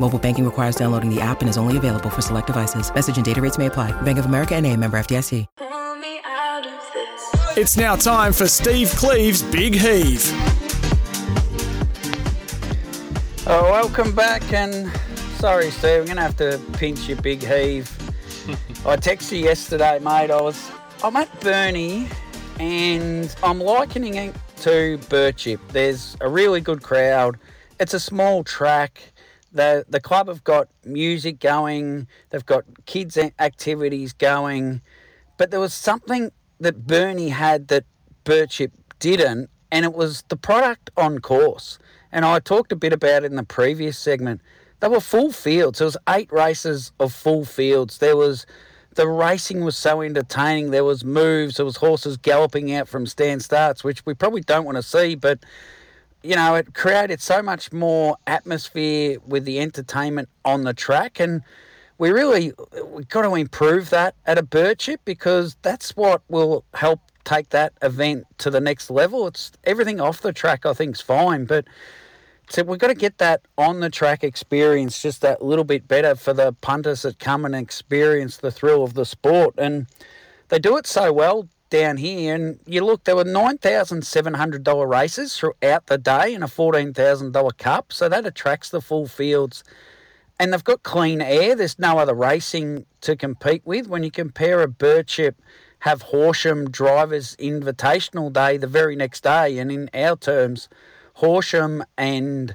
Mobile banking requires downloading the app and is only available for select devices. Message and data rates may apply. Bank of America and a member FDIC. Pull me out of this. It's now time for Steve Cleave's Big Heave. Oh, welcome back, and sorry, Steve, I'm gonna have to pinch your big heave. I texted you yesterday, mate. I was I'm at Burnie, and I'm likening it to Birchip. There's a really good crowd. It's a small track. The the club have got music going. They've got kids activities going, but there was something that Burnie had that Birchip didn't, and it was the product on course. And I talked a bit about it in the previous segment. They were full fields. There was eight races of full fields. There was the racing was so entertaining. There was moves. There was horses galloping out from stand starts, which we probably don't want to see, but you know, it created so much more atmosphere with the entertainment on the track, and we really we got to improve that at a Birchip because that's what will help take that event to the next level. It's everything off the track, I think, is fine, but so we've got to get that on the track experience just that little bit better for the punters that come and experience the thrill of the sport. And they do it so well down here. And you look, there were $9,700 races throughout the day and a $14,000 cup. So that attracts the full fields. And they've got clean air. There's no other racing to compete with. When you compare a Birchip, have Horsham Drivers Invitational Day the very next day. And in our terms, Horsham and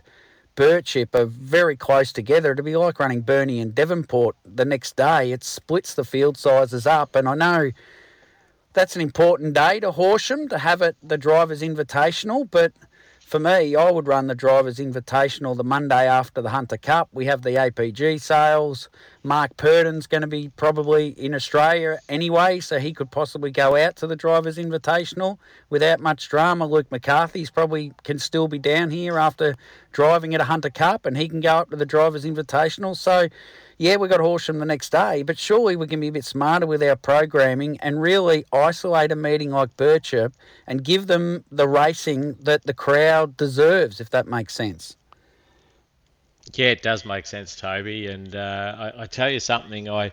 Birchip are very close together. It'd be like running Burnie and Devonport the next day. It splits the field sizes up. And I know that's an important day to Horsham to have it the drivers invitational, but for me, I would run the drivers invitational the Monday after the Hunter Cup. We have the APG sales. Mark Purdon's going to be probably in Australia anyway, so he could possibly go out to the drivers invitational without much drama. Luke McCarthy's probably can still be down here after driving at a Hunter Cup, and he can go up to the drivers invitational. So yeah, we got Horsham the next day, but surely we can be a bit smarter with our programming and really isolate a meeting like Birchip and give them the racing that the crowd deserves, if that makes sense. Yeah, it does make sense, Toby. And uh, I, I tell you something, I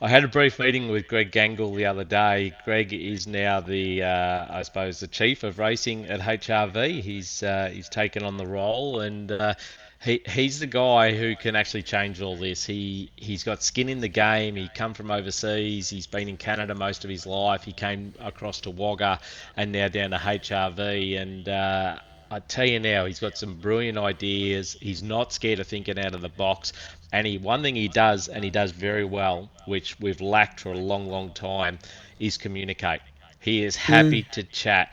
I had a brief meeting with Greg Gangle the other day. Greg is now the, uh, I suppose, the chief of racing at HRV. He's uh, he's taken on the role, and uh, he he's the guy who can actually change all this. He he's got skin in the game. He come from overseas. He's been in Canada most of his life. He came across to Wagga and now down to HRV. And uh, I tell you now, he's got some brilliant ideas. He's not scared of thinking out of the box. And he one thing he does, and he does very well, which we've lacked for a long, long time, is communicate. He is happy to chat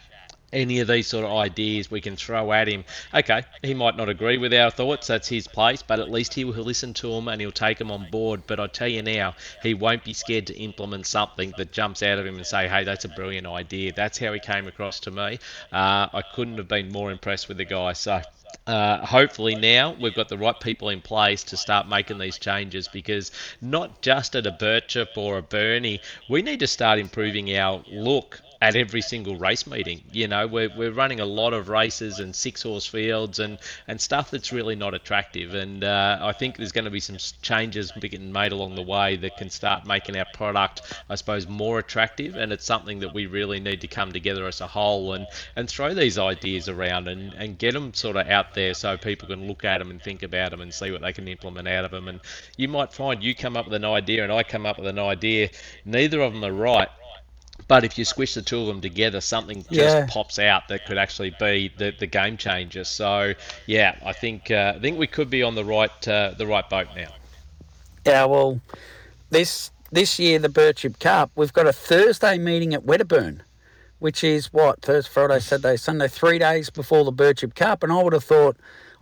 any of these sort of ideas we can throw at him. Okay, he might not agree with our thoughts, that's his place, but at least he will listen to them and he'll take them on board. But I tell you now, he won't be scared to implement something that jumps out of him and say, hey, that's a brilliant idea. That's how he came across to me. Uh, I couldn't have been more impressed with the guy. So uh, hopefully now we've got the right people in place to start making these changes because not just at a Birchip or a Burnie, we need to start improving our look at every single race meeting. You know, we're, we're running a lot of races and six horse fields and, and stuff that's really not attractive. And uh, I think there's going to be some changes being made along the way that can start making our product, I suppose, more attractive. And it's something that we really need to come together as a whole and, and throw these ideas around and, and get them sort of out there so people can look at them and think about them and see what they can implement out of them. And you might find you come up with an idea and I come up with an idea, neither of them are right but if you squish the two of them together, something just Yeah. pops out that could actually be the, the game changer. So yeah, I think uh, I think we could be on the right uh, the right boat now. Yeah, well, this this year the Birchip Cup, we've got a Thursday meeting at Wedderburn, which is what Thursday, Friday, Saturday, Sunday, three days before the Birchip Cup, and I would have thought.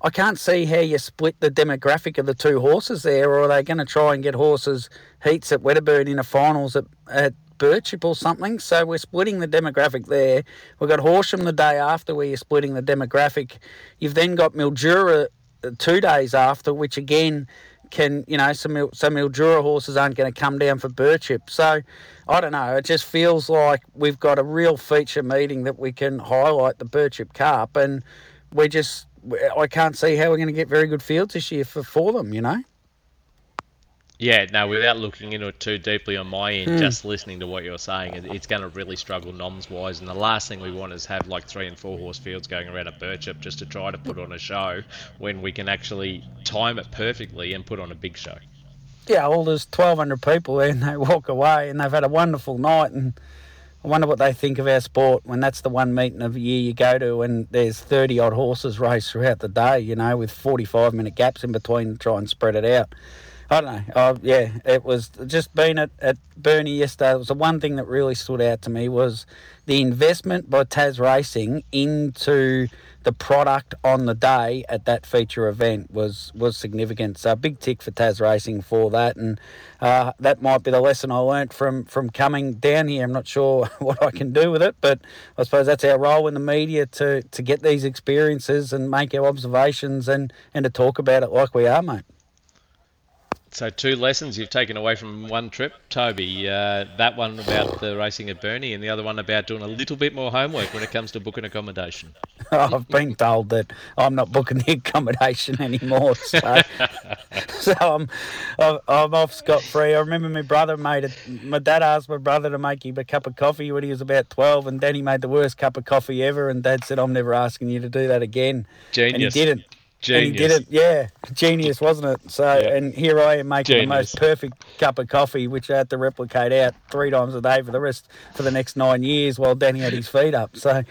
I can't see how you split the demographic of the two horses there, or are they going to try and get horses heats at Wedderburn in a finals at, at Birchip or something. So we're splitting the demographic there. We've got Horsham the day after where you're splitting the demographic. You've then got Mildura uh, two days after, which again can, you know, some, some Mildura horses aren't going to come down for Birchip. So I don't know. It just feels like we've got a real feature meeting that we can highlight the Birchip Cup, and we just I can't see how we're going to get very good fields this year for, for them. You know. Yeah, no, without looking into it too deeply on my end, mm. just listening to what you're saying, it's going to really struggle noms wise. And the last thing we want is have like three and four horse fields going around a Birchip just to try to put on a show when we can actually time it perfectly and put on a big show yeah, well, there's 1,200 people there and they walk away and they've had a wonderful night. And I wonder what they think of our sport when that's the one meeting of the year you go to and there's 30 odd horses raced throughout the day, you know, with 45 minute gaps in between to try and spread it out. I don't know. Yeah, it was just being at, at Burnie yesterday. It was the one thing that really stood out to me was the investment by Tas Racing into the product on the day at that feature event was was significant. So big tick for Tas Racing for that, and uh, that might be the lesson I learnt from from coming down here. I'm not sure what I can do with it, but I suppose that's our role in the media to to get these experiences and make our observations and and to talk about it like we are, mate. So two lessons you've taken away from one trip, Toby. Uh, that one about the racing at Burnie, and the other one about doing a little bit more homework when it comes to booking accommodation. I've been told that I'm not booking the accommodation anymore, so, so I'm, I'm off scot free. I remember my brother made it. My dad asked my brother to make him a cup of coffee when he was about twelve, and then he made the worst cup of coffee ever. And Dad said, "I'm never asking you to do that again." Genius. And he didn't. Genius. And he did it, yeah, genius, wasn't it? So, yeah. and here I am making genius. the most perfect cup of coffee, which I had to replicate out three times a day for the rest for the next nine years, while Danny had his feet up. So,